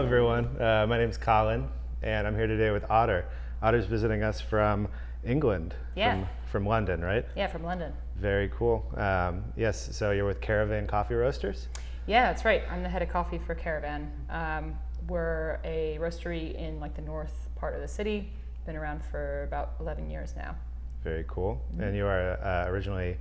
Hello, everyone. Uh, my name is Colin, and I'm here today with Otter. Otter's visiting us from England. Yeah. From, from London, right? Yeah, from London. Very cool. Um, yes, so you're with Caravan Coffee Roasters? Yeah, that's right. I'm the head of coffee for Caravan. Um, we're a roastery in like the north part of the city. Been around for about 11 years now. Very cool. Mm-hmm. And you are uh, originally,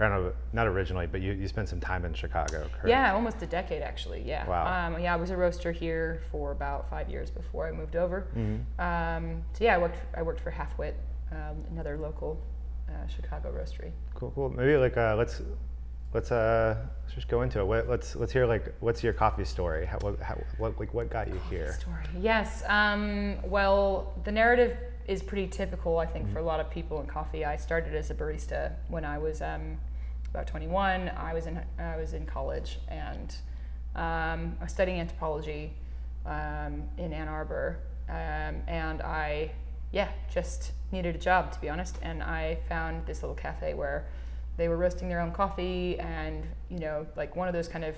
or no, not originally, but you, you spent some time in Chicago, correct? Yeah, almost a decade actually. Yeah. Wow. Um, yeah, I was a roaster here for about five years before I moved over. Mhm. Um, so yeah, I worked. I worked for Halfwit, um, another local uh, Chicago roastery. Cool, cool. Maybe like uh, let's let's uh let's just go into it. What, let's let's hear like what's your coffee story? How, what, how, what like what got you here? Story. Yes. Um, well, the narrative is pretty typical, I think, for a lot of people in coffee. I started as a barista when I was um, about 21. I was in I was in college and um, I was studying anthropology um, in Ann Arbor, um, and I yeah just needed a job to be honest. And I found this little cafe where they were roasting their own coffee, and you know like one of those kind of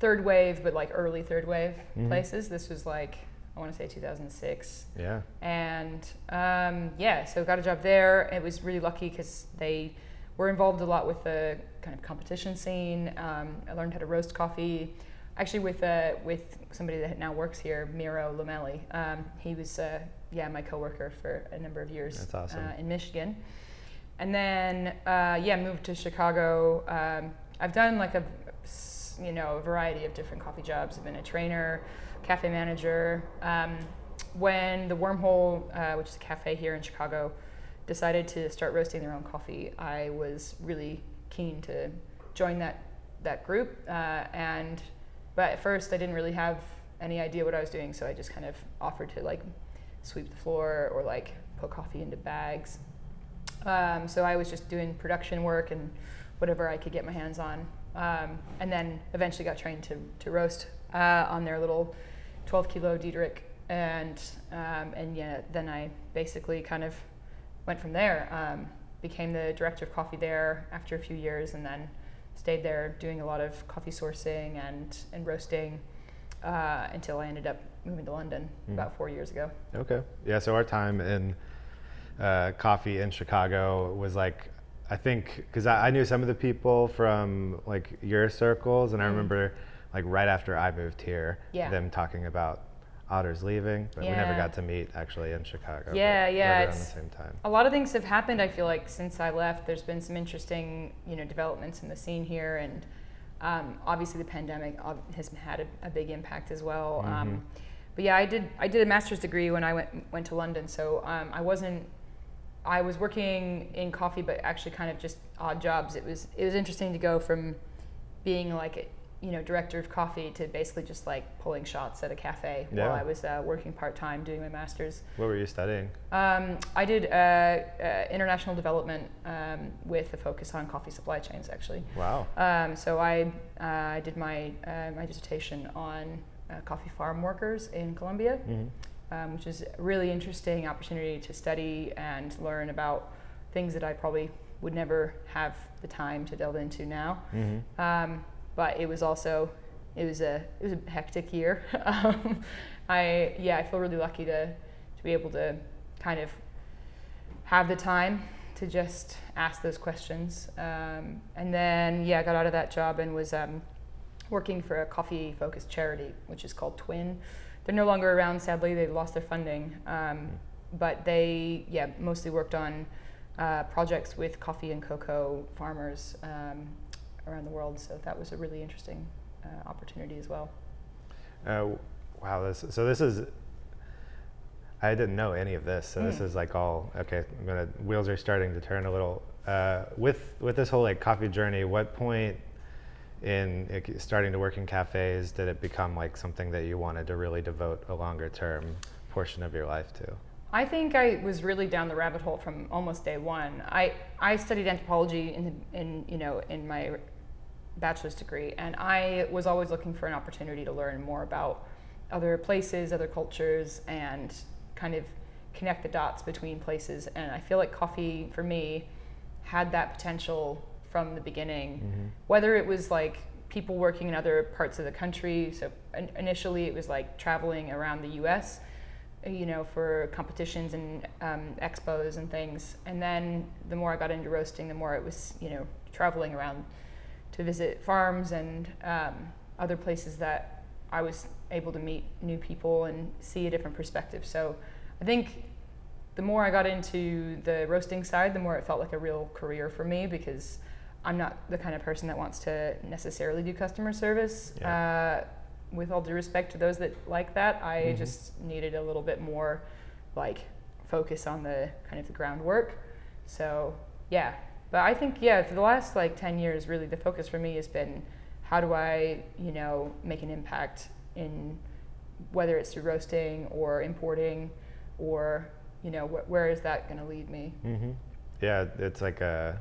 third wave, but like early third wave Mhm. places. This was like I want to say 2006, Yeah. and um, yeah, so got a job there. It was really lucky because they were involved a lot with the kind of competition scene. Um, I learned how to roast coffee, actually with uh, with somebody that now works here, Miro Lomelli. Um, he was uh, yeah my coworker for a number of years That's awesome. uh, in Michigan, and then uh, yeah moved to Chicago. Um, I've done like a you know a variety of different coffee jobs. I've been a trainer, cafe manager. Um, when the Wormhole, uh, which is a cafe here in Chicago, decided to start roasting their own coffee, I was really keen to join that that group. Uh, and but at first, I didn't really have any idea what I was doing, so I just kind of offered to like sweep the floor or like put coffee into bags. Um, so I was just doing production work and whatever I could get my hands on. Um, and then eventually got trained to, to roast uh, on their little 12 kilo Diedrich. And, um, and yeah, then I basically kind of went from there. Um, became the director of coffee there after a few years and then stayed there doing a lot of coffee sourcing and, and roasting uh, until I ended up moving to London Mm. about four years ago. Okay. Yeah. So our time in uh, coffee in Chicago was like, I think, because I, I knew some of the people from like your circles, and I Mm. remember like right after I moved here, Yeah. them talking about Otters leaving, but we never got to meet actually in Chicago. Yeah, right yeah, around the same time. A lot of things have happened. I feel like since I left, there's been some interesting, you know, developments in the scene here, and um, obviously the pandemic has had a, a big impact as well. Um, Mhm. but yeah, I did I did a master's degree when I went went to London, so um, I wasn't. I was working in coffee, but actually kind of just odd jobs. It was it was interesting to go from being like a, you know director of coffee to basically just like pulling shots at a cafe Yeah. while I was uh, working part time doing my master's. What were you studying? Um, I did uh, uh, international development um, with a focus on coffee supply chains, actually. Wow. Um, so I, uh, I did my, uh, my dissertation on uh, coffee farm workers in Colombia, hmm um, which is a really interesting opportunity to study and learn about things that I probably would never have the time to delve into now. hmm Um, but it was also it was a it was a hectic year. um, I yeah I feel really lucky to to be able to kind of have the time to just ask those questions. Um, and then yeah I got out of that job and was um, working for a coffee focused charity which is called Twin. They're no longer around sadly. They lost their funding. Um, but they yeah mostly worked on uh, projects with coffee and cocoa farmers um, around the world. So that was a really interesting uh, opportunity as well. Uh, wow. This so this is. I didn't know any of this, so this Mm. is like all okay. I'm gonna wheels are starting to turn a little. Uh, with with this whole like coffee journey, what point in like, starting to work in cafes did it become like something that you wanted to really devote a longer term portion of your life to? I think I was really down the rabbit hole from almost day one. I, I studied anthropology in, in you know in my bachelor's degree, and I was always looking for an opportunity to learn more about other places, other cultures, and kind of connect the dots between places. And I feel like coffee for me had that potential from the beginning. Mhm. Whether it was like people working in other parts of the country. So initially, it was like traveling around the U.S. You know, for competitions and um, expos and things. And then the more I got into roasting, the more it was you know traveling around to visit farms and um, other places that I was able to meet new people and see a different perspective. So I think the more I got into the roasting side, the more it felt like a real career for me because I'm not the kind of person that wants to necessarily do customer service. Yeah. Uh, with all due respect to those that like that, I Mhm. just needed a little bit more like focus on the kind of the groundwork. So yeah, but I think yeah, for the last like 10 years, really the focus for me has been how do I, you know, make an impact in whether it's through roasting or importing or, you know, wh- where is that going to lead me? hmm Yeah, it's like a,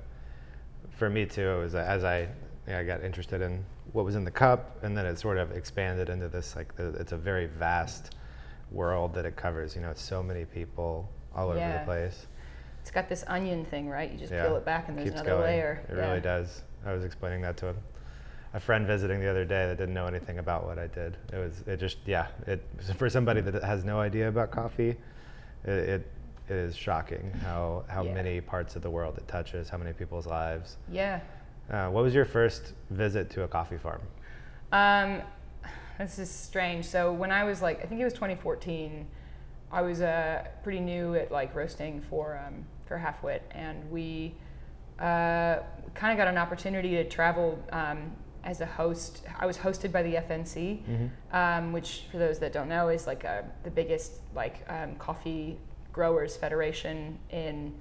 for me too, it was as I, yeah, I got interested in what was in the cup and then it sort of expanded into this, like, the, it's a very vast world that it covers, you know, it's so many people all over Yeah. the place. It's got this onion thing, right? You just Yeah, peel it back and there's Keeps another going. layer. It yeah. really does. I was explaining that to a, a friend visiting the other day that didn't know anything about what I did. It was, it just, yeah, it, for somebody that has no idea about coffee, it, it, it is shocking how, how Yeah. many parts of the world it touches, how many people's lives. Yeah. Uh, what was your first visit to a coffee farm? Um, this is strange. So when I was like, I think it was 2014, I was uh, pretty new at like roasting for um, for Halfwit, and we uh, kind of got an opportunity to travel um, as a host. I was hosted by the FNC, Mm-hmm. um, which for those that don't know is like uh the biggest like um, coffee growers federation in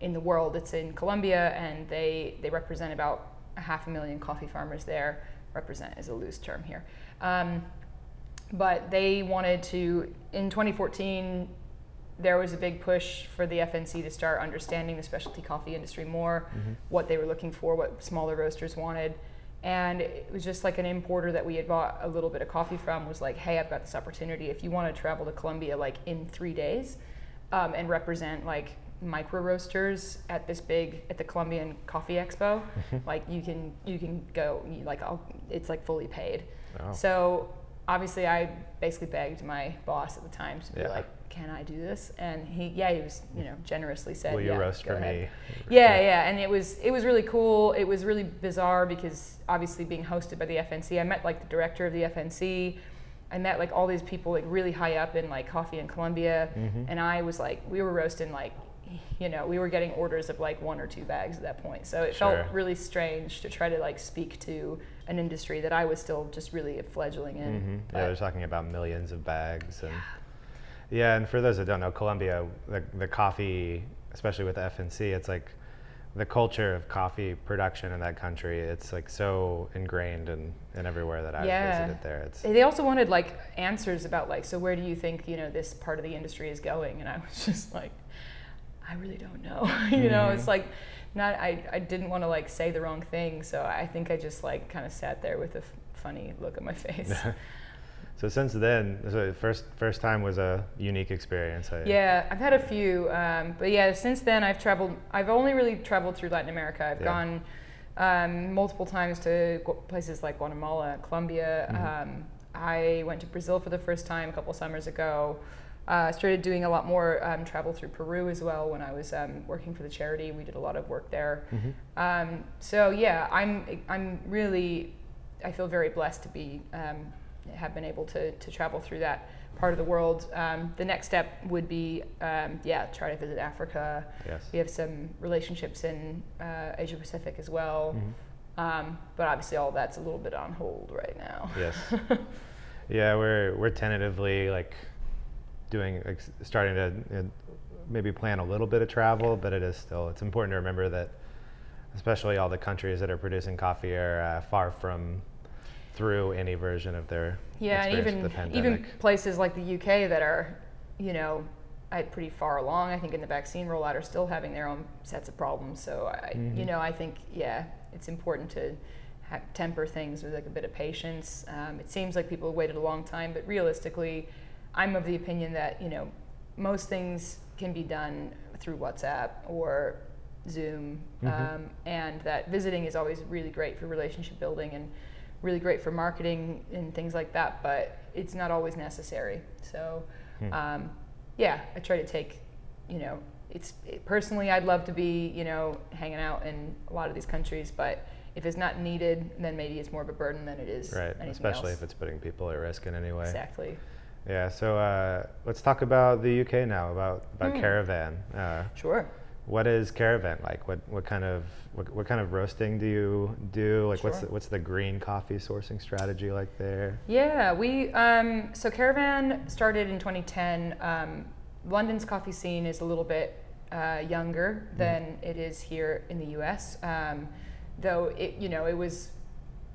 in the world. It's in Colombia, and they they represent about a half a million coffee farmers there. Represent is a loose term here. But they wanted to in 2014 there was a big push for the FNC to start understanding the specialty coffee industry more, Mm-hmm. what they were looking for, what smaller roasters wanted. And it was just like an importer that we had bought a little bit of coffee from was like, hey, I've got this opportunity. If you want to travel to Colombia like in three days um, and represent like micro roasters at this big at the Colombian Coffee Expo, like you can you can go like I'll, it's like fully paid. So obviously, I basically begged my boss at the time to be Yeah. like, "Can I do this?" And he, yeah, he was, you know, generously said, Will you yeah, roast for ahead." me? Yeah, yeah, and it was it was really cool. It was really bizarre because obviously being hosted by the FNC, I met like the director of the FNC. I met like all these people like really high up in like coffee in Colombia, Mhm. and I was like, we were roasting like, you know, we were getting orders of like one or two bags at that point. So it Sure. felt really strange to try to like speak to an industry that I was still just really fledgling in. hmm Yeah, they're talking about millions of bags and yeah. and for those that don't know, Colombia, the, the coffee, especially with FNC, it's like the culture of coffee production in that country. It's like so ingrained in, in everywhere that I've Yeah. visited there. It's They also wanted like answers about like, so where do you think you know this part of the industry is going? And I was just like, I really don't know. you know, it's like not. I I didn't want to like say the wrong thing, so I think I just like kind of sat there with a f- funny look on my face. so since then, so the first first time was a unique experience. I, Yeah, I've had a few, um, but yeah, since then I've traveled. I've only really traveled through Latin America. I've Yeah. gone um, multiple times to gu- places like Guatemala, Colombia. Mhm. Um, I went to Brazil for the first time a couple summers ago. Uh, started doing a lot more um, travel through Peru as well when I was um, working for the charity. We did a lot of work there. Mhm. Um, so yeah, I'm I'm really I feel very blessed to be um, have been able to to travel through that part of the world. Um, the next step would be um, yeah try to visit Africa. Yes. We have some relationships in uh, Asia Pacific as well, Mhm. um, but obviously all that's a little bit on hold right now. Yes. Yeah, we're we're tentatively like doing like, starting to uh, maybe plan a little bit of travel, but it is still it's important to remember that especially all the countries that are producing coffee are uh, far from through any version of their Yeah, and even even places like the UK that are, you know, I pretty far along. I think in the vaccine rollout are still having their own sets of problems. So I, you Mhm. know, I think yeah, it's important to ha- temper things with like a bit of patience. Um, it seems like people have waited a long time, but realistically, I'm of the opinion that you know most things can be done through WhatsApp or Zoom, Mhm. um, and that visiting is always really great for relationship building and really great for marketing and things like that, but it's not always necessary. So, Hmm. um, yeah, I try to take, you know, it's it, personally I'd love to be, you know, hanging out in a lot of these countries, but if it's not needed, then maybe it's more of a burden than it is Right, especially else. if it's putting people at risk in any way. exactly. Yeah. So uh, let's talk about the UK now. About about Hmm. Caravan. Uh, Sure. what is Caravan like? What what kind of what, what kind of roasting do you do? Like what's Sure. the, what's the green coffee sourcing strategy like there? Yeah, we um, so Caravan started in 2010. Um, London's coffee scene is a little bit uh, younger than it is here in the U.S. Um, though it you know it was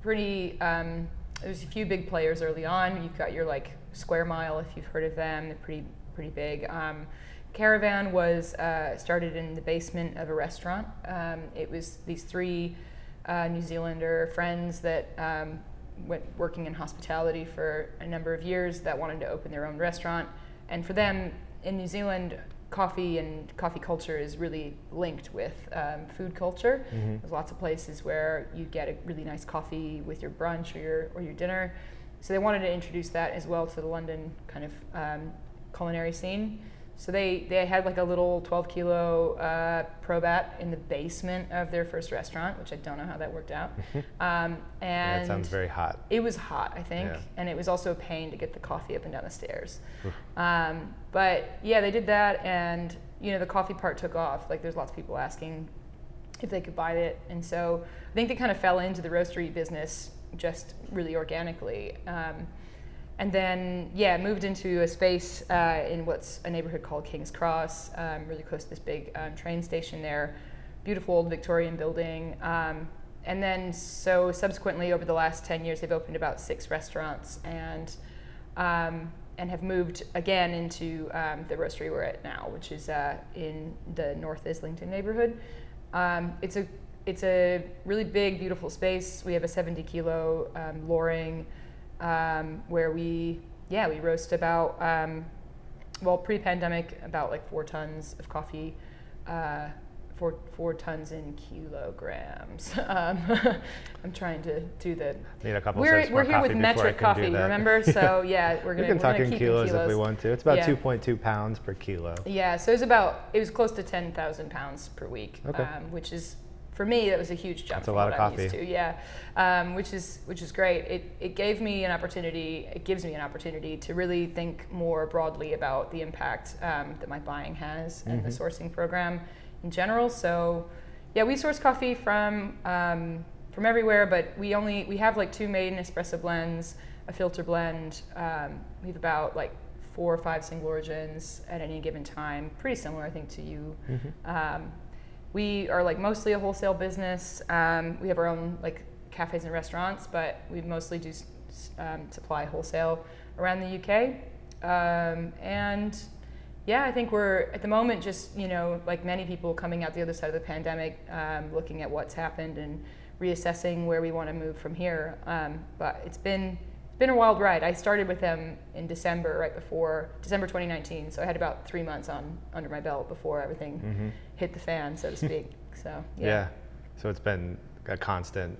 pretty. Um, there's a few big players early on. You've got your like Square Mile, if you've heard of them. They're pretty pretty big. Um, Caravan was uh, started in the basement of a restaurant. Um, it was these three uh, New Zealander friends that um, went working in hospitality for a number of years that wanted to open their own restaurant. And for them in New Zealand, coffee and coffee culture is really linked with um, food culture. Mhm. There's lots of places where you get a really nice coffee with your brunch or your or your dinner. So they wanted to introduce that as well to the London kind of um, culinary scene. So they, they had like a little 12 kilo uh, Probat in the basement of their first restaurant, which I don't know how that worked out. Um, Yeah, and it sounds very hot. it was hot, I think, Yeah. and it was also a pain to get the coffee up and down the stairs. Um, but yeah, they did that, and you know the coffee part took off. Like there's lots of people asking if they could buy it, and so I think they kind of fell into the roastery business just really organically. Um, and then yeah, moved into a space uh, in what's a neighborhood called King's Cross, um, really close to this big um, train station there. Beautiful old Victorian building. Um, and then so subsequently over the last 10 years they've opened about six restaurants and um, and have moved again into um, the roastery we're at now which is uh, in the north islington neighborhood um, it's a it's a really big beautiful space we have a 70 kilo um, loring um, where we yeah we roast about um, well pre-pandemic about like four tons of coffee uh, four four tons in kilograms um, i'm trying to do the Need a couple we're, we're here with coffee before I metric coffee remember so yeah we're gonna can we're talk gonna in keep kilos, if we want to. It's about Yeah. 2.2 pounds per kilo. yeah so it was about it was close to 10000 pounds per week Okay. um, which is for me that was a huge jump That's a lot of coffee. to yeah um, which is which is great it, it gave me an opportunity it gives me an opportunity to really think more broadly about the impact um, that my buying has and the Mhm. sourcing program in general so yeah we source coffee from um, from everywhere but we only we have like two main espresso blends a filter blend um, we have about like four or five single origins at any given time pretty similar i think to you Mhm. We are like mostly a wholesale business. Um, we have our own like cafes and restaurants, but we mostly do um, supply wholesale around the UK. Um, and yeah, I think we're at the moment just you know like many people coming out the other side of the pandemic, um, looking at what's happened and reassessing where we want to move from here. Um, but it's been it's been a wild ride. I started with them in December, right before December 2019. So I had about three months on under my belt before everything Mhm. Hit the fan, so to speak. So Yeah. yeah, So it's been a constant,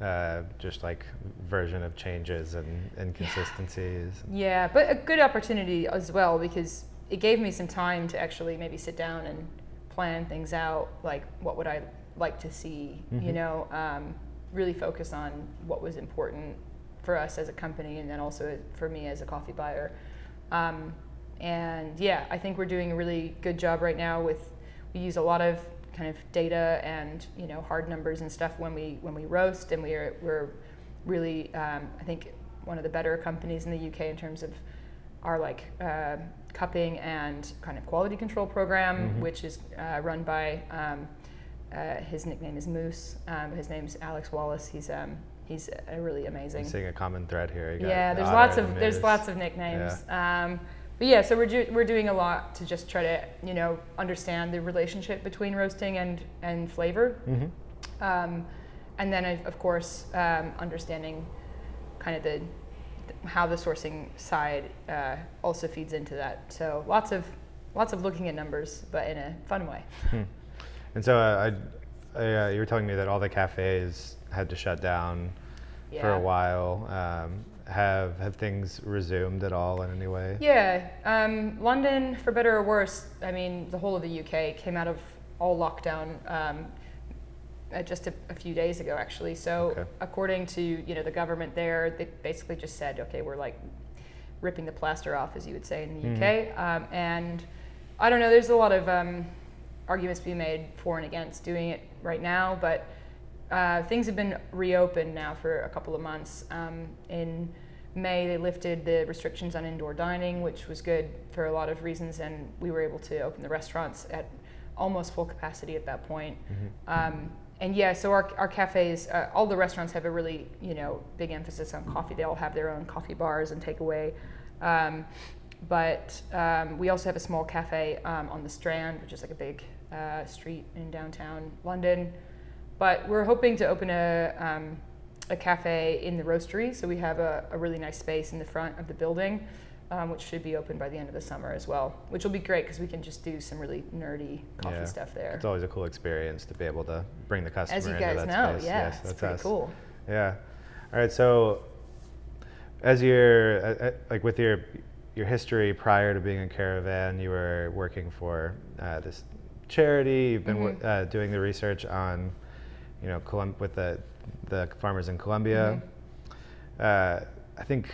uh, just like version of changes and inconsistencies. yeah, but a good opportunity as well because it gave me some time to actually maybe sit down and plan things out. Like, what would I like to see? You Mhm. know, um, really focus on what was important for us as a company, and then also for me as a coffee buyer. Um, and yeah, I think we're doing a really good job right now with. We use a lot of kind of data and you know hard numbers and stuff when we when we roast, and we're we're really um, I think one of the better companies in the UK in terms of our like uh, cupping and kind of quality control program, Mhm. which is uh, run by um, uh, his nickname is Moose. Um, his name's Alex Wallace. He's um, he's a really amazing. I'm seeing a common thread here. Yeah, the there's lots of there's lots of nicknames. Um, but yeah, so we're do, we're doing a lot to just try to you know understand the relationship between roasting and and flavor, Mhm. um, and then of of course um, understanding kind of the how the sourcing side uh, also feeds into that. So lots of lots of looking at numbers, but in a fun way. Hmm. And so uh, I, I, uh, you were telling me that all the cafes had to shut down for a while. Um, have have things resumed at all in any way? Yeah, um, London, for better or worse, I mean, the whole of the UK came out of all lockdown um, uh, just a, a few days ago, actually. So, Okay. according to you know the government there, they basically just said, okay, we're like ripping the plaster off, as you would say in the UK. Um, and I don't know, there's a lot of um, arguments being made for and against doing it right now, but uh, things have been reopened now for a couple of months. Um, in May, they lifted the restrictions on indoor dining, which was good for a lot of reasons, and we were able to open the restaurants at almost full capacity at that point. Um, and yeah, so our, our cafes, uh, all the restaurants have a really, you know, big emphasis on coffee. They all have their own coffee bars and takeaway. Um, but um, we also have a small cafe um, on the Strand, which is like a big uh, street in downtown London. But we're hoping to open a, um, a cafe in the roastery. So we have a, a really nice space in the front of the building, um, which should be open by the end of the summer as well, which will be great because we can just do some really nerdy coffee Yeah. stuff there. It's always a cool experience to be able to bring the customer As you guys know, space. yeah, Yes, it's that's pretty us. cool. Yeah. All right. So, as your uh, like with your your history prior to being a caravan, you were working for uh, this charity. You've been Mhm. uh, doing the research on, you know, Colum- with the the farmers in Colombia. Mm-hmm. Uh, I think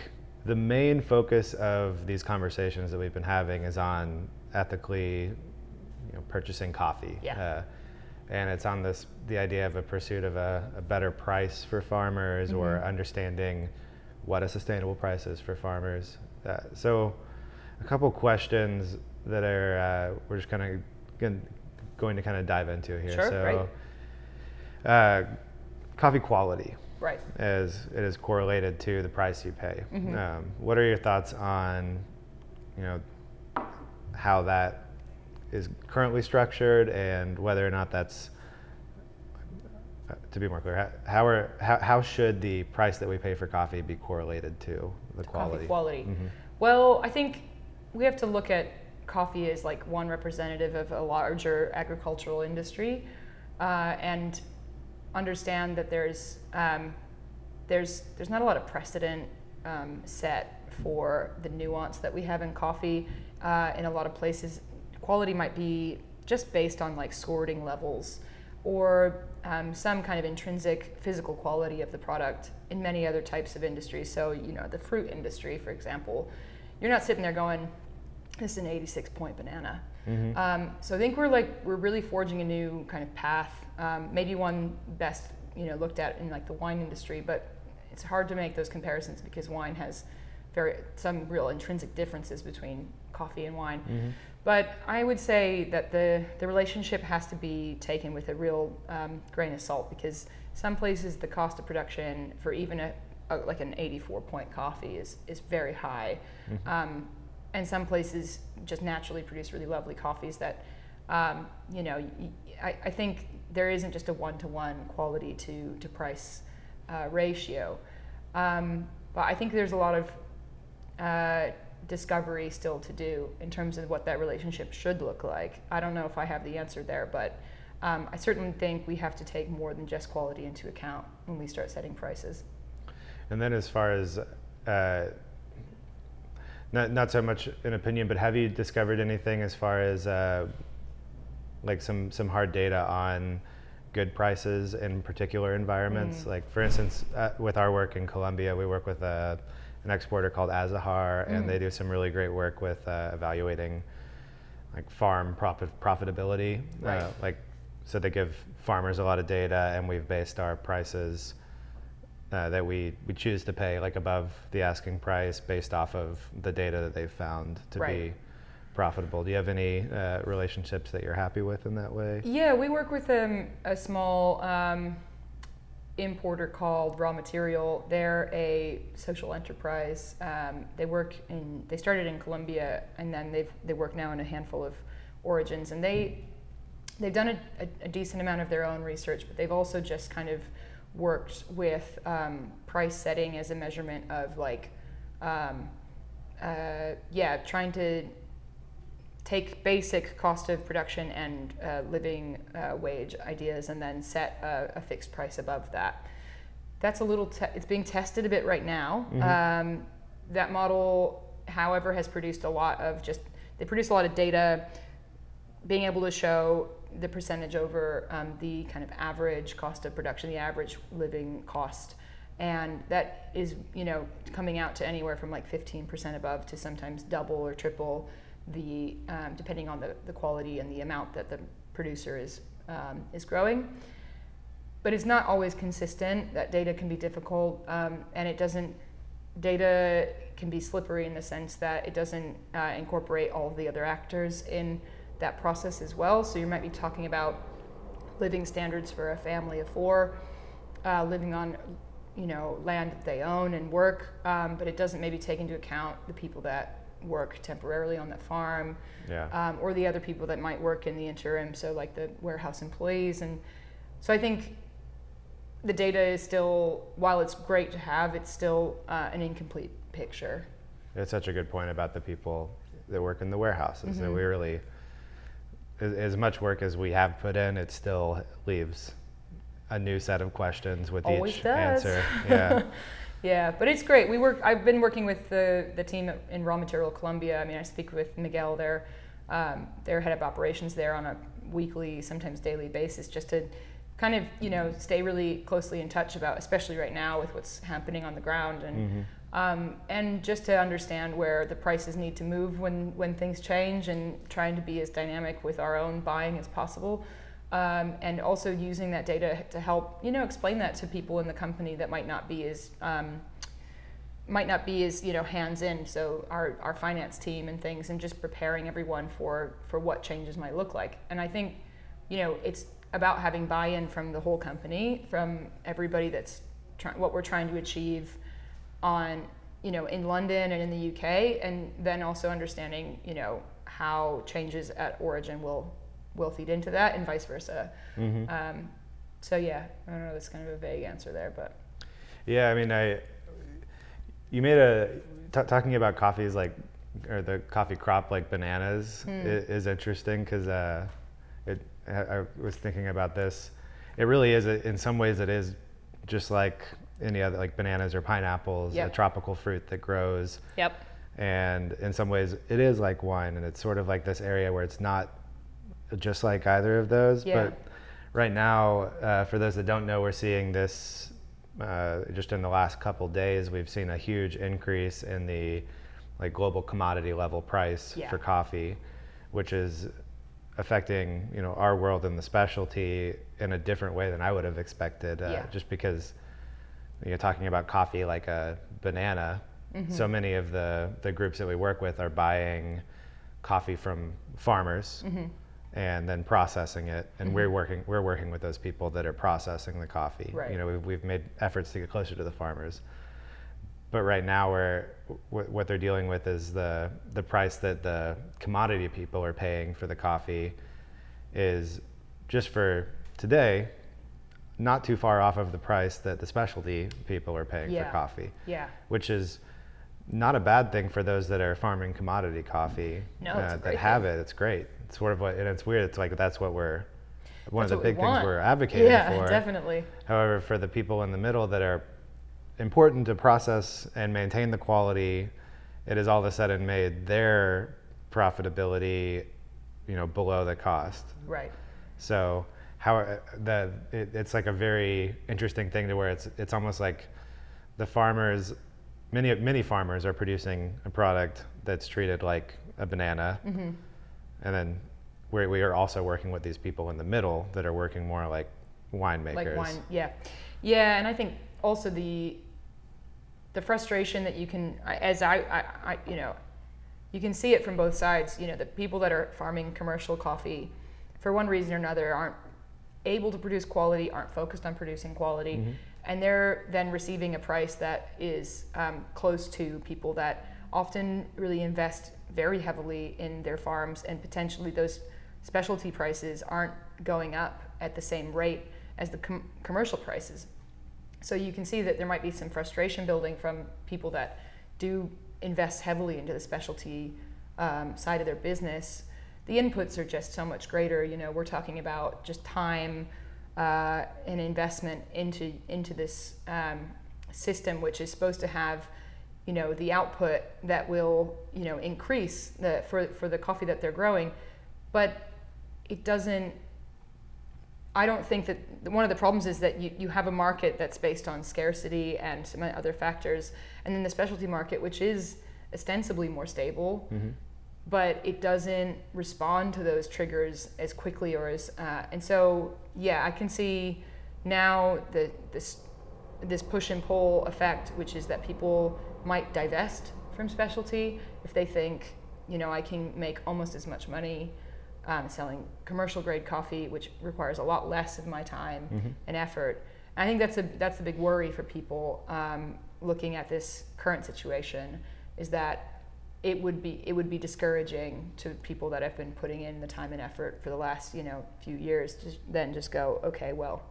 the main focus of these conversations that we've been having is on ethically, you know, purchasing coffee. Yeah. Uh, and it's on this the idea of a pursuit of a, a better price for farmers or Mhm. understanding what a sustainable price is for farmers. Uh, so, a couple questions that are uh, we're just kind of going to kind of dive into here. Sure, so, uh, coffee quality Right. as it is correlated to the price you pay. Mhm. Um, what are your thoughts on, you know, how that is currently structured and whether or not that's, uh, to be more clear, how, are, how, how should the price that we pay for coffee be correlated to the quality? Coffee quality. Mhm. Well, I think we have to look at coffee as like one representative of a larger agricultural industry, uh, and understand that there's um, there's there's not a lot of precedent um, set for the nuance that we have in coffee. Uh, in a lot of places, quality might be just based on like sorting levels or um, some kind of intrinsic physical quality of the product in many other types of industries. So, you know, the fruit industry, for example, you're not sitting there going, this is an 86 point banana. Mhm. Um, so I think we're like we're really forging a new kind of path. Um, maybe one best you know looked at in like the wine industry, but it's hard to make those comparisons because wine has very some real intrinsic differences between coffee and wine. Mhm. But I would say that the, the relationship has to be taken with a real um, grain of salt because some places the cost of production for even a, a like an 84 point coffee is, is very high. Um, and some places just naturally produce really lovely coffees that, um, you know, I think there isn't just a one to one quality to, to price uh, ratio. Um, but I think there's a lot of uh, discovery still to do in terms of what that relationship should look like. I don't know if I have the answer there, but um, I certainly think we have to take more than just quality into account when we start setting prices. And then, as far as uh, not not so much an opinion, but have you discovered anything as far as uh, like some some hard data on good prices in particular environments? Mm. Like, for instance, uh, with our work in Colombia, we work with a, an exporter called Azahar, and Mm. they do some really great work with uh, evaluating like farm profit profitability. Right. Uh, like, so they give farmers a lot of data, and we've based our prices uh, that we, we choose to pay like above the asking price based off of the data that they've found to Right. be profitable. Do you have any uh, relationships that you're happy with in that way? Yeah, we work with um, a small um, importer called Raw Material. They're a social enterprise. Um, they work in. They started in Colombia, and then they've they work now in a handful of origins, and they they've done a, a, a decent amount of their own research, but they've also just kind of worked with um, price setting as a measurement of like, um, uh, yeah, trying to take basic cost of production and uh, living uh, wage ideas and then set a, a fixed price above that. that's a little. Te- it's being tested a bit right now. Mm-hmm. Um, that model, however, has produced a lot of just. They produce a lot of data, being able to show the percentage over um, the kind of average cost of production, the average living cost, and that is you know coming out to anywhere from like 15% above to sometimes double or triple the um, depending on the, the quality and the amount that the producer is um, is growing but it's not always consistent. That data can be difficult, um, and it doesn't. Data can be slippery in the sense that it doesn't uh, incorporate all of the other actors in that process as well. So you might be talking about living standards for a family of four, uh, living on, you know, land that they own and work, um, but it doesn't maybe take into account the people that work temporarily on the farm, Yeah. um, or the other people that might work in the interim. So like the warehouse employees, and so I think the data is still, while it's great to have, it's still uh, an incomplete picture. It's such a good point about the people that work in the warehouses. That we Mm-hmm. really, as, as much work as we have put in, it still leaves a new set of questions with Always each does. answer. Yeah. Yeah, but it's great. We work. I've been working with the the team in Raw Material Colombia. I mean, I speak with Miguel, their um, their head of operations there on a weekly, sometimes daily basis, just to kind of you know stay really closely in touch about, especially right now with what's happening on the ground and. Um, and just to understand where the prices need to move when, when things change and trying to be as dynamic with our own buying as possible. Um, and also using that data to help, you know, explain that to people in the company that might not be as, um, might not be as, you know, hands in. So our, our finance team and things and just preparing everyone for, for what changes might look like. And I think, you know, it's about having buy-in from the whole company, from everybody that's trying, what we're trying to achieve on you know in London and in the UK, and then also understanding you know how changes at origin will will feed into that, and vice versa. Mm-hmm. Um, so yeah, I don't know. That's kind of a vague answer there, but Yeah, I mean, I you made a t- talking about coffees like or the coffee crop like bananas Hmm. i- is interesting because uh, it I, I was thinking about this. It really is in some ways it is just like any other like bananas or pineapples, a tropical fruit that grows. yep, And in some ways it is like wine, and it's sort of like this area where it's not just like either of those, Yeah. but right now, uh, for those that don't know, we're seeing this uh, just in the last couple days. We've seen a huge increase in the like global commodity level price Yeah. for coffee, which is affecting you know our world in the specialty in a different way than I would have expected. Uh, Yeah. Just because you're talking about coffee like a banana, Mm-hmm. so many of the the groups that we work with are buying coffee from farmers Mm-hmm. and then processing it and we're working we're working with those people that are processing the coffee Right. you know we've, we've made efforts to get closer to the farmers but right now we're wh- what they're dealing with is the the price that the commodity people are paying for the coffee is just for today not too far off of the price that the specialty people are paying Yeah. for coffee yeah, which is not a bad thing for those that are farming commodity coffee No, uh, it's a that have thing. it. It's great. It's sort of what, and it's weird. It's like that's what we're one That's of the we big things we're advocating yeah, for. Yeah, definitely. However, for the people in the middle that are important to process and maintain the quality, it has all of a sudden made their profitability, you know, below the cost. Right. So how uh, the it, it's like a very interesting thing to where it's it's almost like the farmers, many many farmers are producing a product that's treated like a banana, Mm-hmm. and then we we are also working with these people in the middle that are working more like winemakers. like wine yeah yeah and i think also the the frustration that you can as I, I, I you know you can see it from both sides you know the people that are farming commercial coffee for one reason or another aren't able to produce quality aren't focused on producing quality and they're then receiving a price that is um, close to people that often really invest very heavily in their farms and potentially those specialty prices aren't going up at the same rate as the com- commercial prices so you can see that there might be some frustration building from people that do invest heavily into the specialty um, side of their business. The inputs are just so much greater. You know, we're talking about just time, uh, an investment into into this um, system, which is supposed to have you know the output that will you know increase the for for the coffee that they're growing, but it doesn't. I don't think that one of the problems is that you, you have a market that's based on scarcity and some other factors, and then the specialty market, which is ostensibly more stable, Mm-hmm. But it doesn't respond to those triggers as quickly or as uh, and so yeah i can see now the this this push and pull effect which is that people might divest from specialty if they think you know i can make almost as much money um, selling commercial grade coffee which requires a lot less of my time Mhm. and effort and i think that's a that's a big worry for people um, looking at this current situation is that it would be it would be discouraging to people that have been putting in the time and effort for the last you know few years to then just go okay well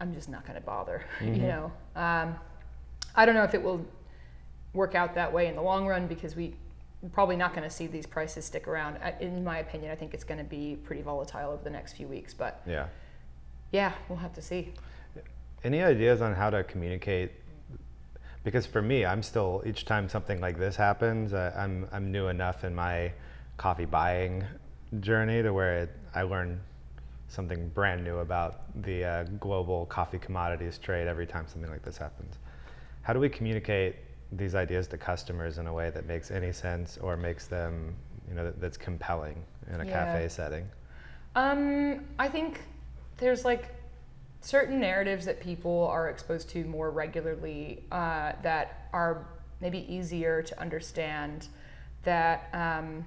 I'm just not going to bother Mhm. you know um, I don't know if it will work out that way in the long run because we we're probably not going to see these prices stick around in my opinion I think it's going to be pretty volatile over the next few weeks but Yeah. yeah we'll have to see Any ideas on how to communicate? Because for me, I'm still each time something like this happens, uh, I'm I'm new enough in my coffee buying journey to where it, I learn something brand new about the uh, global coffee commodities trade every time something like this happens. How do we communicate these ideas to customers in a way that makes any sense or makes them, you know, that, that's compelling in a Yeah. cafe setting? Um, I think there's like certain narratives that people are exposed to more regularly uh, that are maybe easier to understand. That um,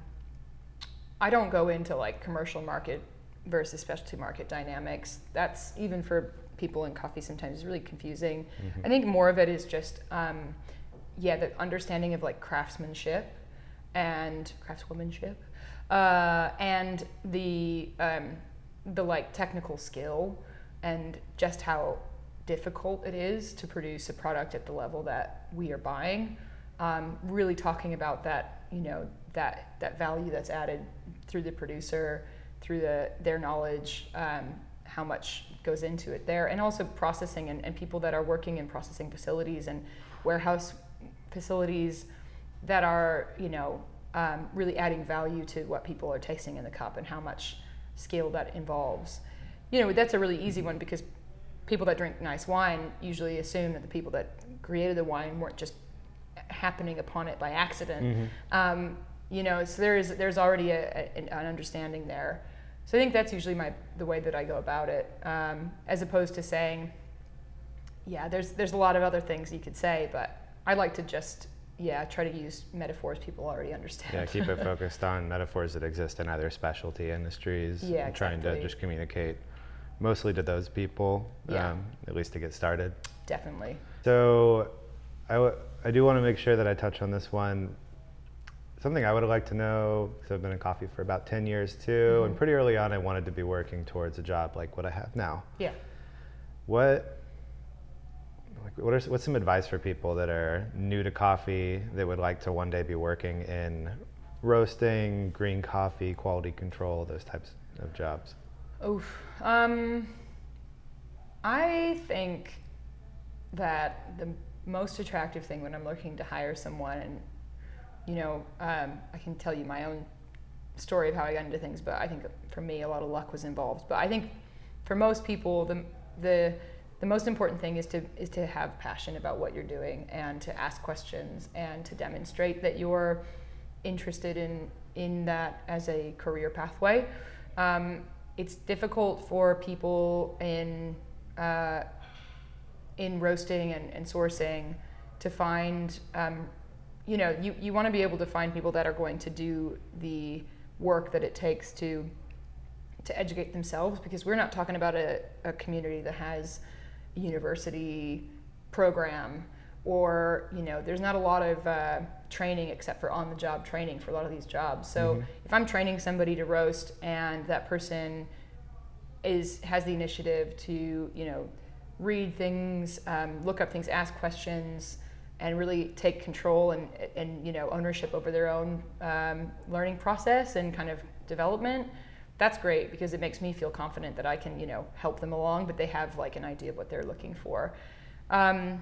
I don't go into like commercial market versus specialty market dynamics. That's even for people in coffee sometimes is really confusing. I think more of it is just um, yeah the understanding of like craftsmanship and craftswomanship uh, and the um, the like technical skill and just how difficult it is to produce a product at the level that we are buying. Um, really talking about that, you know, that that value that's added through the producer, through the their knowledge, um, how much goes into it there, and also processing and, and people that are working in processing facilities and warehouse facilities that are, you know, um, really adding value to what people are tasting in the cup and how much skill that involves. You know, that's a really easy one because people that drink nice wine usually assume that the people that created the wine weren't just happening upon it by accident. Um, you know, so there is there's already a, a, an understanding there. So I think that's usually my the way that I go about it, um, as opposed to saying, yeah, there's there's a lot of other things you could say, but I like to just yeah try to use metaphors people already understand. Yeah, keep it focused on metaphors that exist in other specialty industries. Yeah, and trying to just communicate mostly to those people, Yeah. um, at least to get started. Definitely. So, I, w- I do want to make sure that I touch on this one. Something I would like to know, because I've been in coffee for about 10 years too, and Mhm. pretty early on I wanted to be working towards a job like what I have now. Yeah. What like what are what's some advice for people that are new to coffee that would like to one day be working in roasting, green coffee, quality control, those types of jobs? Oof. Um, I think that the most attractive thing when I'm looking to hire someone, and you know, um, I can tell you my own story of how I got into things, but I think for me, a lot of luck was involved. But I think for most people, the the the most important thing is to is to have passion about what you're doing and to ask questions and to demonstrate that you're interested in in that as a career pathway. Um, it's difficult for people in uh, in roasting and, and sourcing to find um, you know you, you want to be able to find people that are going to do the work that it takes to to educate themselves because we're not talking about a, a community that has a university program or you know there's not a lot of uh, training except for on the job training for a lot of these jobs so Mhm. if i'm training somebody to roast and that person is has the initiative to you know read things um, look up things ask questions and really take control and, and you know ownership over their own um, learning process and kind of development that's great because it makes me feel confident that I can, you know, help them along, but they have like an idea of what they're looking for. Um,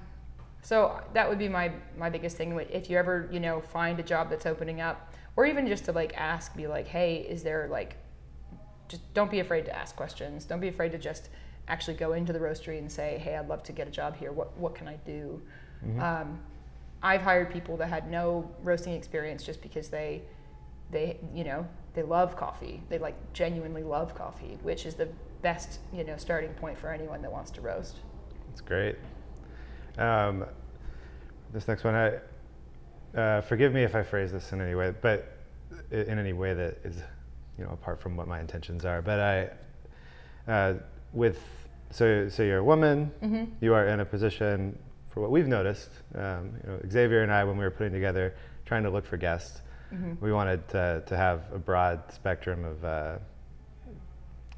so that would be my my biggest thing. If you ever, you know, find a job that's opening up, or even just to like ask, be like, hey, is there like, just don't be afraid to ask questions. Don't be afraid to just actually go into the roastery and say, hey, I'd love to get a job here. What what can I do? Mm-hmm. Um, I've hired people that had no roasting experience just because they they you know they love coffee. They like genuinely love coffee, which is the best you know starting point for anyone that wants to roast. That's great. Um, this next one, I uh, forgive me if I phrase this in any way, but in any way that is you know apart from what my intentions are. But I uh, with so so you're a woman. Mm-hmm. You are in a position for what we've noticed. Um, you know, Xavier and I, when we were putting together, trying to look for guests Mm-hmm. We wanted to, to have a broad spectrum of uh,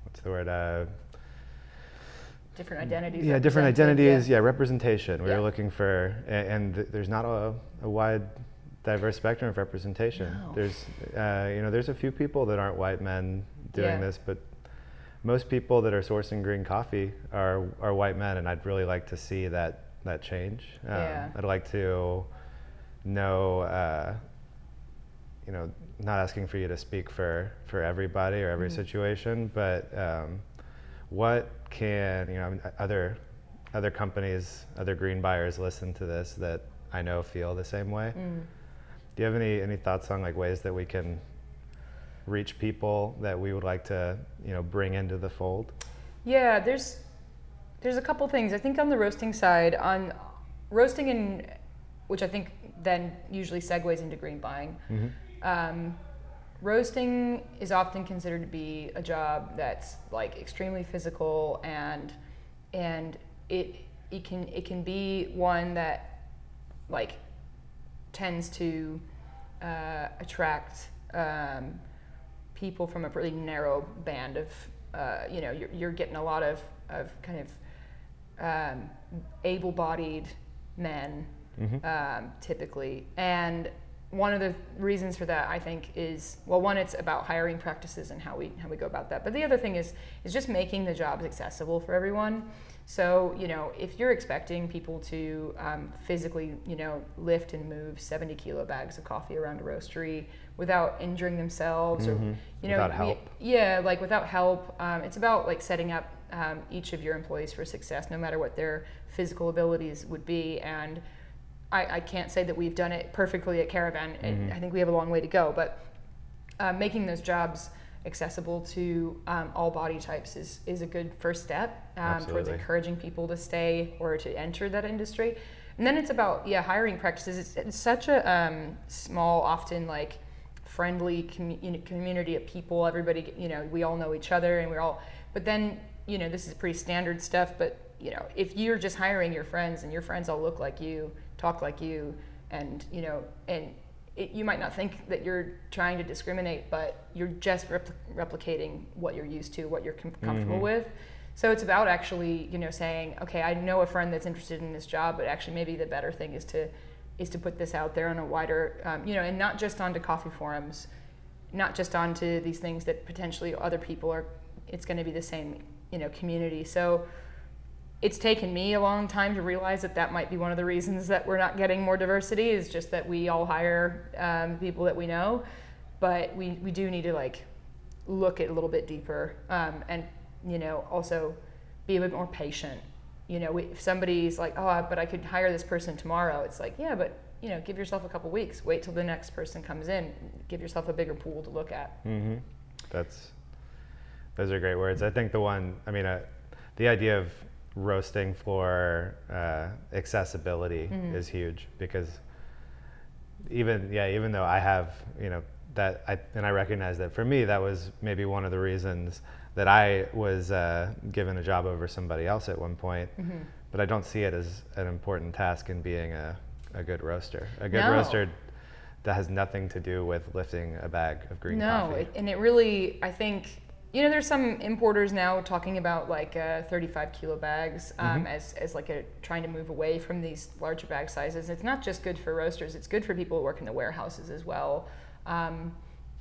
what's the word? Different identities. Yeah, different identities. Yeah, yeah representation. We yeah. were looking for, and, and there's not a, a, wide, diverse spectrum of representation. No. There's, uh, you know, there's a few people that aren't white men doing yeah. this, but most people that are sourcing green coffee are are white men, and I'd really like to see that that change. Um, yeah. I'd like to know uh, you know, not asking for you to speak for for everybody or every mm situation, but um, what can you know other other companies, other green buyers listen to this that I know feel the same way. Mm. Do you have any any thoughts on like ways that we can reach people that we would like to you know bring into the fold? Yeah, there's there's a couple things. I think on the roasting side, on roasting and which I think then usually segues into green buying. Mm-hmm. Um, roasting is often considered to be a job that's like extremely physical and and it it can it can be one that like tends to uh, attract um, people from a pretty narrow band of uh, you know you're, you're getting a lot of of kind of um, able-bodied men mm-hmm. um, typically and one of the reasons for that I think is well one it's about hiring practices and how we how we go about that. But the other thing is is just making the jobs accessible for everyone. So you know if you're expecting people to um, physically you know lift and move 70 kilo bags of coffee around a roastery without injuring themselves mm-hmm. or you know without help. yeah like without help um, it's about like setting up um, each of your employees for success no matter what their physical abilities would be. And I, I can't say that we've done it perfectly at Caravan, mm-hmm. I think we have a long way to go. But uh, making those jobs accessible to um, all body types is, is a good first step um, towards encouraging people to stay or to enter that industry. And then it's about yeah hiring practices. It's, it's such a um, small, often like friendly com- community of people. Everybody, you know, we all know each other, and we're all. But then you know, this is pretty standard stuff. But you know, if you're just hiring your friends and your friends all look like you, talk like you, and you know, and it, you might not think that you're trying to discriminate, but you're just repl- replicating what you're used to, what you're com- comfortable mm-hmm. with. So it's about actually, you know, saying, okay, I know a friend that's interested in this job, but actually maybe the better thing is to is to put this out there on a wider, um, you know, and not just onto coffee forums, not just onto these things that potentially other people are. It's going to be the same, you know, community. So it's taken me a long time to realize that that might be one of the reasons that we're not getting more diversity is just that we all hire um, people that we know. But we, we do need to like look at a little bit deeper um, and you know also be a bit more patient. You know if somebody's like oh but i could hire this person tomorrow it's like yeah but you know give yourself a couple weeks. Wait till the next person comes in. Give yourself a bigger pool to look at. Mm-hmm. that's those are great words. I think the one i mean uh, the idea of roasting floor uh, accessibility mm-hmm. is huge because even yeah even though I have you know that I, and I recognize that for me that was maybe one of the reasons that I was uh, given a job over somebody else at one point, mm-hmm. but I don't see it as an important task in being a, a good roaster. A good no. roaster that has nothing to do with lifting a bag of green no, coffee. No, and it really I think you know, there's some importers now talking about like uh, 35 kilo bags um, mm-hmm. as, as like a trying to move away from these larger bag sizes. It's not just good for roasters; it's good for people who work in the warehouses as well. Um,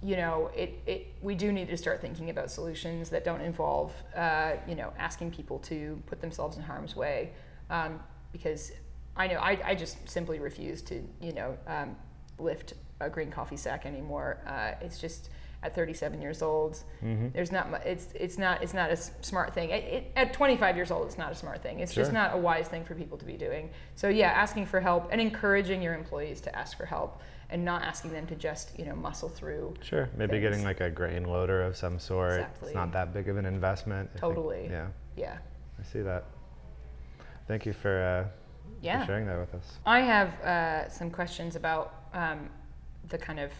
you know, it, it, we do need to start thinking about solutions that don't involve, uh, you know, asking people to put themselves in harm's way. Um, because I know I, I just simply refuse to, you know, um, lift a green coffee sack anymore. Uh, it's just at 37 years old, mm-hmm. there's not it's, it's not, it's not a smart thing. It, it, at 25 years old, it's not a smart thing. It's sure. just not a wise thing for people to be doing. So yeah, asking for help and encouraging your employees to ask for help and not asking them to just you know muscle through. Sure, maybe things. getting like a grain loader of some sort. Exactly. It's not that big of an investment. Totally. Yeah. Yeah. I see that. Thank you for, uh, yeah. for sharing that with us. I have uh, some questions about um, the kind of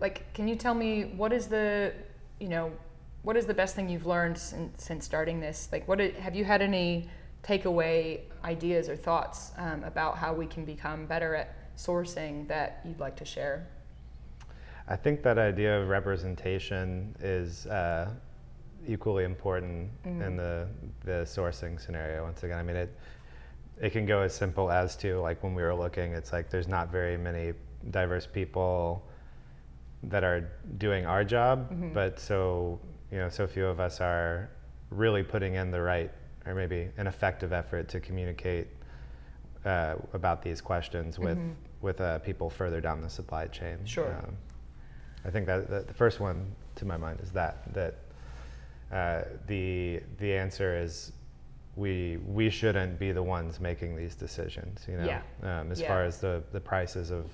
like. Can you tell me what is the you know what is the best thing you've learned since, since starting this? Like, what have you had any takeaway ideas or thoughts um, about how we can become better at sourcing that you'd like to share? I think that idea of representation is uh, equally important mm-hmm. in the the sourcing scenario. Once again, I mean it. It can go as simple as to like when we were looking, it's like there's not very many diverse people that are doing our job, mm-hmm. but so you know, so few of us are really putting in the right or maybe an effective effort to communicate uh, about these questions with mm-hmm. with uh, people further down the supply chain. Sure. Um, I think that, that, the first one to my mind is that that uh, the the answer is we we shouldn't be the ones making these decisions. You know, yeah. um, as yeah. far as the the prices of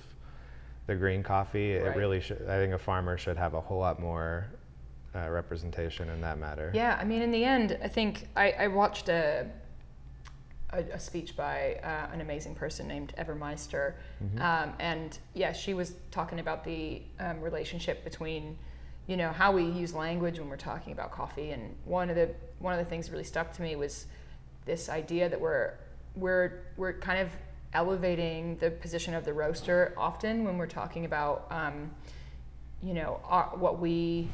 the green coffee, right. it really should. I think a farmer should have a whole lot more uh, representation in that matter. Yeah, I mean, in the end, I think I, I watched a a, a speech by uh, an amazing person named Eva Meister, mm-hmm. um, and yeah, she was talking about the um, relationship between, you know, how we use language when we're talking about coffee. And one of the one of the things that really stuck to me was this idea that we're we're we're kind of elevating the position of the roaster often when we're talking about, um, you know, our, what we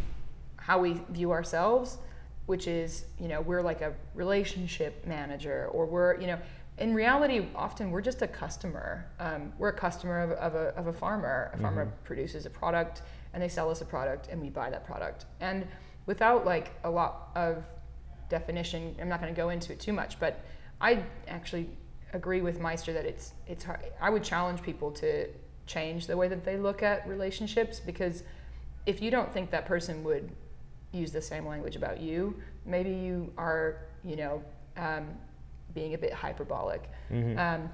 how we view ourselves which is you know we're like a relationship manager or we're you know in reality often we're just a customer. Um, we're a customer of, of, a, of a farmer. A farmer mm-hmm. produces a product and they sell us a product and we buy that product. And without like a lot of definition i'm not going to go into it too much but i actually agree with meister that it's it's hard i would challenge people to change the way that they look at relationships because if you don't think that person would use the same language about you. Maybe you are, you know, um, being a bit hyperbolic. Mm-hmm. Um,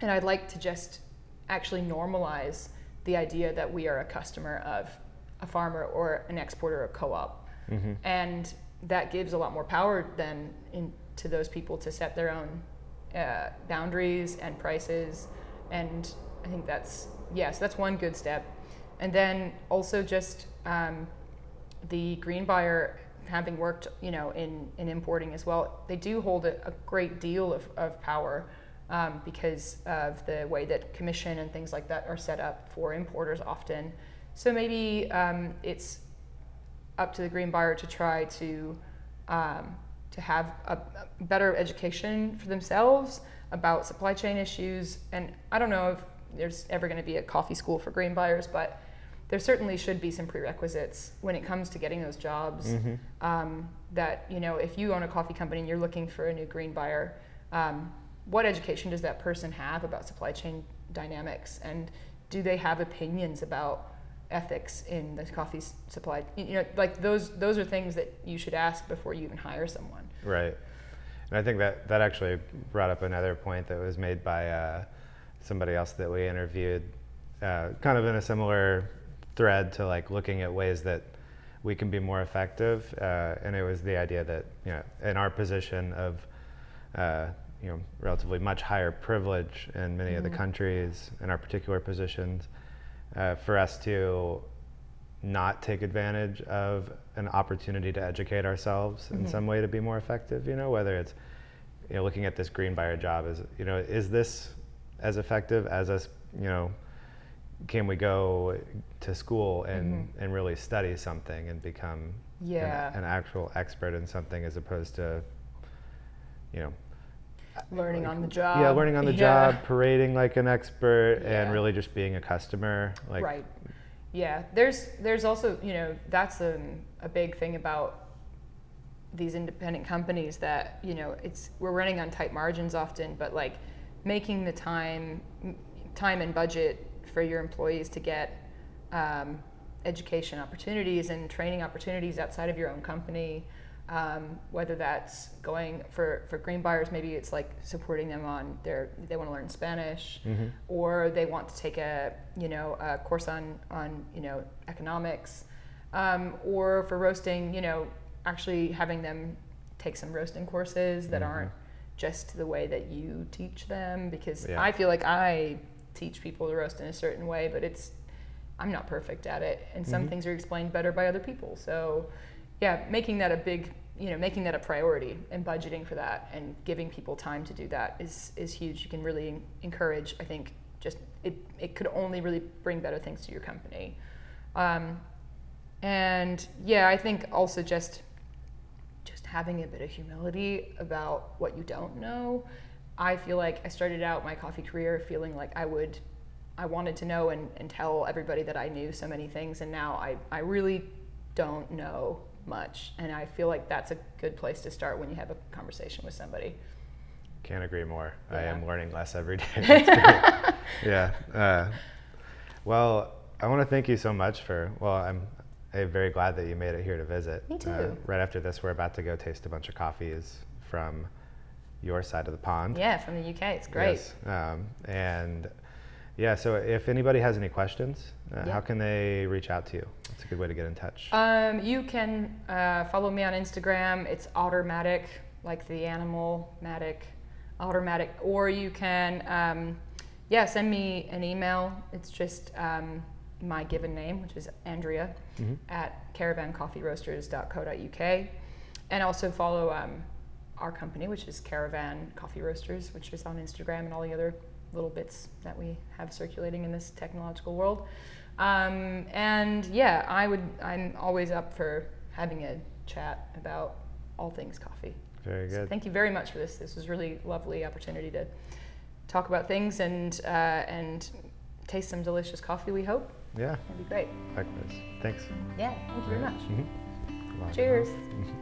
and I'd like to just actually normalize the idea that we are a customer of a farmer or an exporter or co-op. Mm-hmm. And that gives a lot more power than in, to those people to set their own uh, boundaries and prices. And I think that's, yes, that's one good step. And then also just um, the green buyer having worked you know in, in importing as well they do hold a, a great deal of, of power um, because of the way that commission and things like that are set up for importers often so maybe um, it's up to the green buyer to try to um, to have a, better education for themselves about supply chain issues and i don't know if there's ever going to be a coffee school for green buyers but there certainly should be some prerequisites when it comes to getting those jobs. Mm-hmm. Um, that you know, if you own a coffee company and you're looking for a new green buyer, um, what education does that person have about supply chain dynamics, and do they have opinions about ethics in the coffee supply? You know, like those those are things that you should ask before you even hire someone. Right, and I think that that actually brought up another point that was made by uh, somebody else that we interviewed, uh, kind of in a similar thread to like looking at ways that we can be more effective. Uh, and it was the idea that you know, in our position of uh, you know relatively much higher privilege in many mm-hmm. of the mm-hmm. countries in our particular positions, uh, for us to not take advantage of an opportunity to educate ourselves mm-hmm. in some way to be more effective. You know, whether it's you know looking at this green buyer job is you know is this as effective as us you know can we go to school and, mm-hmm. and really study something and become yeah. an, an, actual expert in something as opposed to, you know, learning like, on the job. Yeah, learning on the yeah. job, parading like an expert, yeah. and really just being a customer. Like, right. yeah, there's there's also you know that's a, a big thing about these independent companies that you know it's we're running on tight margins often, but like making the time time and budget for your employees to get um, education opportunities and training opportunities outside of your own company. Um, whether that's going for, for green buyers, maybe it's like supporting them on their they want to learn Spanish, Mm-hmm. or they want to take a you know a course on on you know economics, um, or for roasting, you know actually having them take some roasting courses that Mhm. aren't just the way that you teach them because Yeah. I feel like I teach people to roast in a certain way, but it's I'm not perfect at it, and some Mhm. things are explained better by other people. So, yeah, making that a big, you know, making that a priority and budgeting for that and giving people time to do that is is huge. You can really encourage. I think just it it could only really bring better things to your company. Um, and yeah, I think also just just having a bit of humility about what you don't know. I feel like I started out my coffee career feeling like I would, I wanted to know and, and tell everybody that I knew so many things, and now I, I really don't know much. And I feel like that's a good place to start when you have a conversation with somebody. Can't agree more. I am learning less every day. Yeah. Uh, well, I want to thank you so much for. Well, I'm. I'm very glad that you made it here to visit. Me Uh, too. right after this, we're about to go taste a bunch of coffees from your side of the pond. Yeah, from the UK, it's great. Yes. Um, and yeah, so if anybody has any questions, uh, Yeah. how can they reach out to you? That's a good way to get in touch. Um, you can uh, follow me on Instagram. It's Ottermatic, like the animal matic, Ottermatic. Or you can, um, yeah, send me an email. It's just um, my given name, which is Andrea, Mhm. at caravancoffeeroasters.co.uk. And also follow um, our company, which is Caravan Coffee Roasters, which is on Instagram and all the other little bits that we have circulating in this technological world. Um, and yeah, I would. I'm always up for having a chat about all things coffee. Very So good. thank you very much for this. This was really lovely opportunity to talk about things and uh, and taste some delicious coffee. We hope yeah, that'd be great. likewise. Thanks. Yeah, thank you very much. Mhm. Cheers. Mhm.